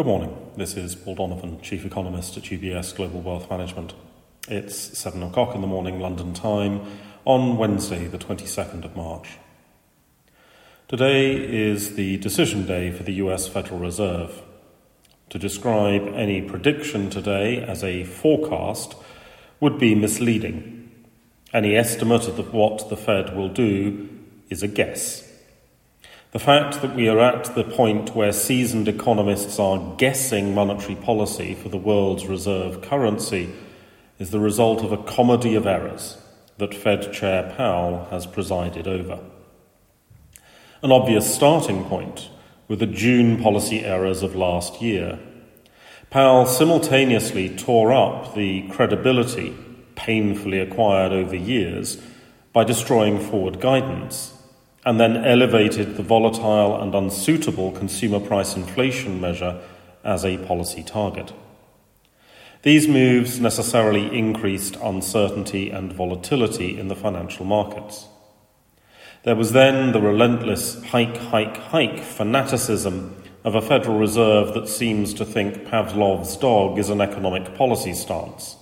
Good morning. This is Paul Donovan, Chief Economist at UBS Global Wealth Management. It's 7 o'clock in the morning, London time, on Wednesday, the 22nd of March. Today is the decision day for the US Federal Reserve. To describe any prediction today as a forecast would be misleading. Any estimate of what the Fed will do is a guess. The fact that we are at the point where seasoned economists are guessing monetary policy for the world's reserve currency is the result of a comedy of errors that Fed Chair Powell has presided over. An obvious starting point were the June policy errors of last year. Powell simultaneously tore up the credibility painfully acquired over years by destroying forward guidance and then elevated the volatile and unsuitable consumer price inflation measure as a policy target. These moves necessarily increased uncertainty and volatility in the financial markets. There was then the relentless hike, hike, hike fanaticism of a Federal Reserve that seems to think Pavlov's dog is an economic policy stance.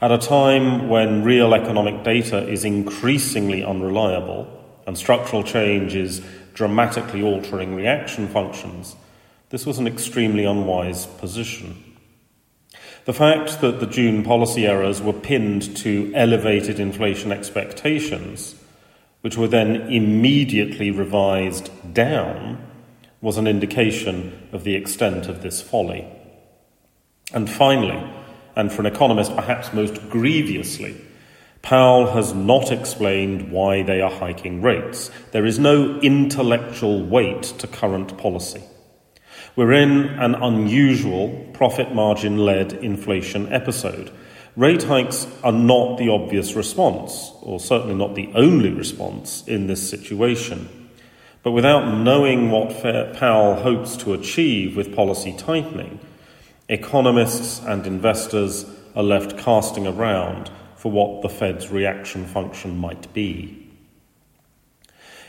At a time when real economic data is increasingly unreliable, and structural change is dramatically altering reaction functions, this was an extremely unwise position. The fact that the June policy errors were pinned to elevated inflation expectations, which were then immediately revised down, was an indication of the extent of this folly. And finally, and for an economist perhaps most grievously, Powell has not explained why they are hiking rates. There is no intellectual weight to current policy. We're in an unusual profit margin led inflation episode. Rate hikes are not the obvious response, or certainly not the only response in this situation. But without knowing what Powell hopes to achieve with policy tightening, economists and investors are left casting around for what the Fed's reaction function might be.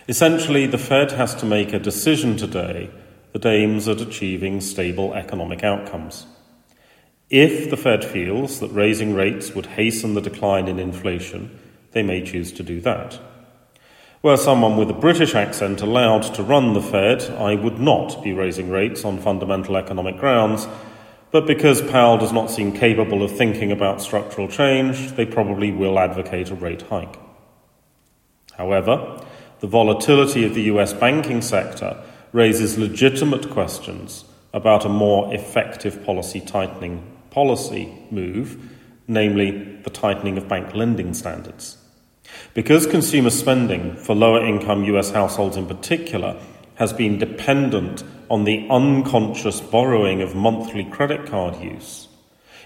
Essentially, the Fed has to make a decision today that aims at achieving stable economic outcomes. If the Fed feels that raising rates would hasten the decline in inflation, they may choose to do that. Were someone with a British accent allowed to run the Fed, I would not be raising rates on fundamental economic grounds but because Powell does not seem capable of thinking about structural change, they probably will advocate a rate hike. However, the volatility of the US banking sector raises legitimate questions about a more effective policy tightening policy move, namely the tightening of bank lending standards. Because consumer spending for lower income US households in particular has been dependent on the unconscious borrowing of monthly credit card use.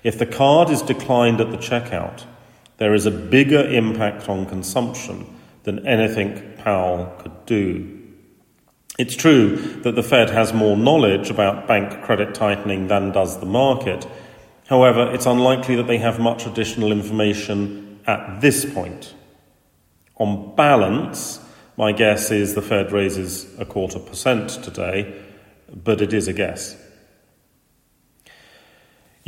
If the card is declined at the checkout, there is a bigger impact on consumption than anything Powell could do. It's true that the Fed has more knowledge about bank credit tightening than does the market. However, it's unlikely that they have much additional information at this point. On balance, my guess is the Fed raises a quarter percent today, but it is a guess.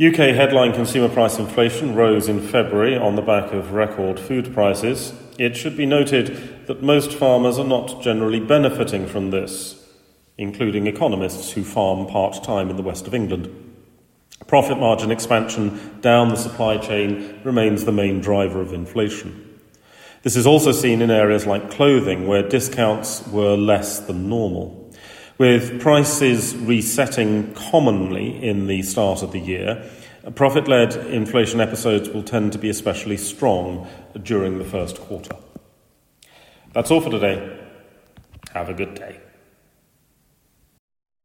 UK headline consumer price inflation rose in February on the back of record food prices. It should be noted that most farmers are not generally benefiting from this, including economists who farm part time in the west of England. Profit margin expansion down the supply chain remains the main driver of inflation. This is also seen in areas like clothing, where discounts were less than normal. With prices resetting commonly in the start of the year, profit led inflation episodes will tend to be especially strong during the first quarter. That's all for today. Have a good day.